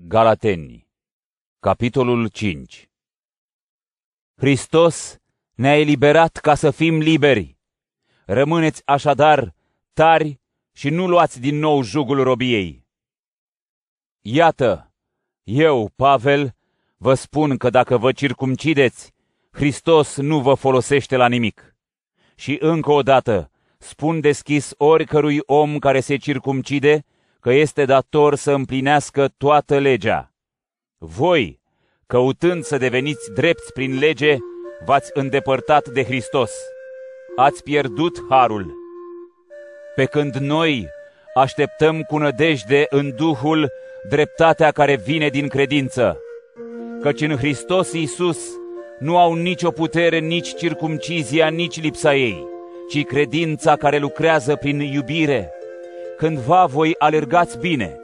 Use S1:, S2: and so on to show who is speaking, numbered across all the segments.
S1: Galateni, capitolul 5 Hristos ne-a eliberat ca să fim liberi. Rămâneți așadar tari și nu luați din nou jugul robiei. Iată, eu, Pavel, vă spun că dacă vă circumcideți, Hristos nu vă folosește la nimic. Și încă o dată, spun deschis oricărui om care se circumcide, că este dator să împlinească toată legea. Voi, căutând să deveniți drepți prin lege, v-ați îndepărtat de Hristos. Ați pierdut harul. Pe când noi așteptăm cu nădejde în Duhul dreptatea care vine din credință, căci în Hristos Iisus nu au nicio putere, nici circumcizia, nici lipsa ei, ci credința care lucrează prin iubire. Cândva voi alergați bine.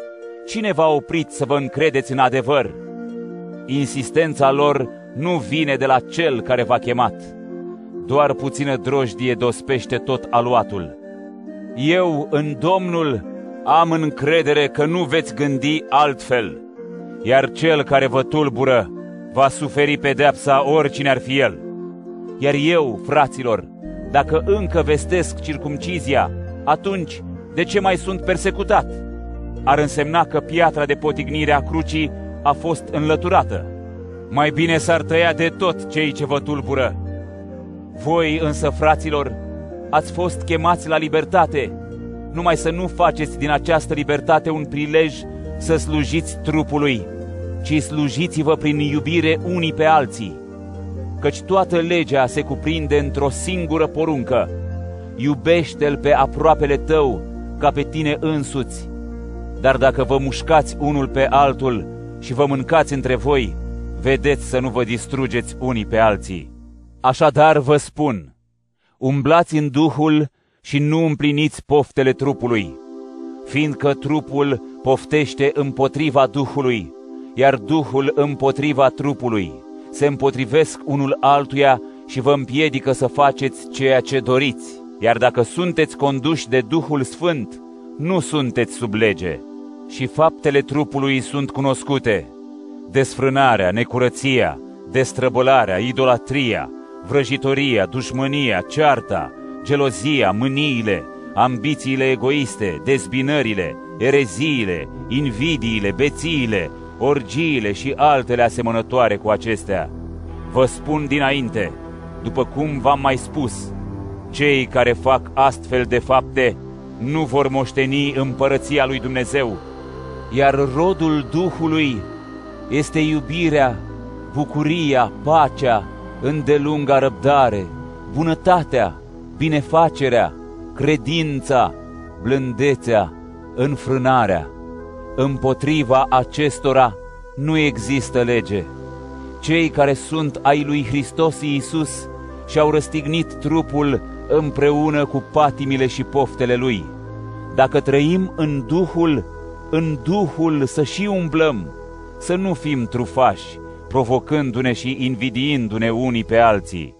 S1: Cine v-a oprit să vă încredeți în adevăr? Insistența lor nu vine de la cel care v-a chemat. Doar puțină drojdie dospește tot aluatul. Eu, în Domnul, am încredere că nu veți gândi altfel, iar cel care vă tulbură va suferi pedepsa oricine ar fi el. Iar eu, fraților, dacă încă vestesc circumcizia, atunci de ce mai sunt persecutat? Ar însemna că piatra de potignire a crucii a fost înlăturată. Mai bine s-ar tăia de tot cei ce vă tulbură. Voi însă, fraților, ați fost chemați la libertate, numai să nu faceți din această libertate un prilej să slujiți trupului, ci slujiți-vă prin iubire unii pe alții. Căci toată legea se cuprinde într-o singură poruncă. Iubește-l pe aproapele tău ca pe tine însuți. Dar dacă vă mușcați unul pe altul și vă mâncați între voi, vedeți să nu vă distrugeți unii pe alții. Așadar vă spun, umblați în Duhul și nu împliniți poftele trupului, fiindcă trupul poftește împotriva Duhului, iar Duhul împotriva trupului. Se împotrivesc unul altuia și vă împiedică să faceți ceea ce doriți. Iar dacă sunteți conduși de Duhul Sfânt, nu sunteți sub lege. Și faptele trupului sunt cunoscute. Desfrânarea, necurăția, destrăbălarea, idolatria, vrăjitoria, dușmânia, cearta, gelozia, mâniile, ambițiile egoiste, dezbinările, ereziile, invidiile, bețiile, orgiile și altele asemănătoare cu acestea. Vă spun dinainte, după cum v-am mai spus, cei care fac astfel de fapte nu vor moșteni împărăția lui Dumnezeu, iar rodul Duhului este iubirea, bucuria, pacea, îndelunga răbdare, bunătatea, binefacerea, credința, blândețea, înfrânarea. Împotriva acestora nu există lege. Cei care sunt ai lui Hristos Iisus și-au răstignit trupul împreună cu patimile și poftele lui. Dacă trăim în Duhul, în Duhul să și umblăm, să nu fim trufași, provocându-ne și invidiindu-ne unii pe alții.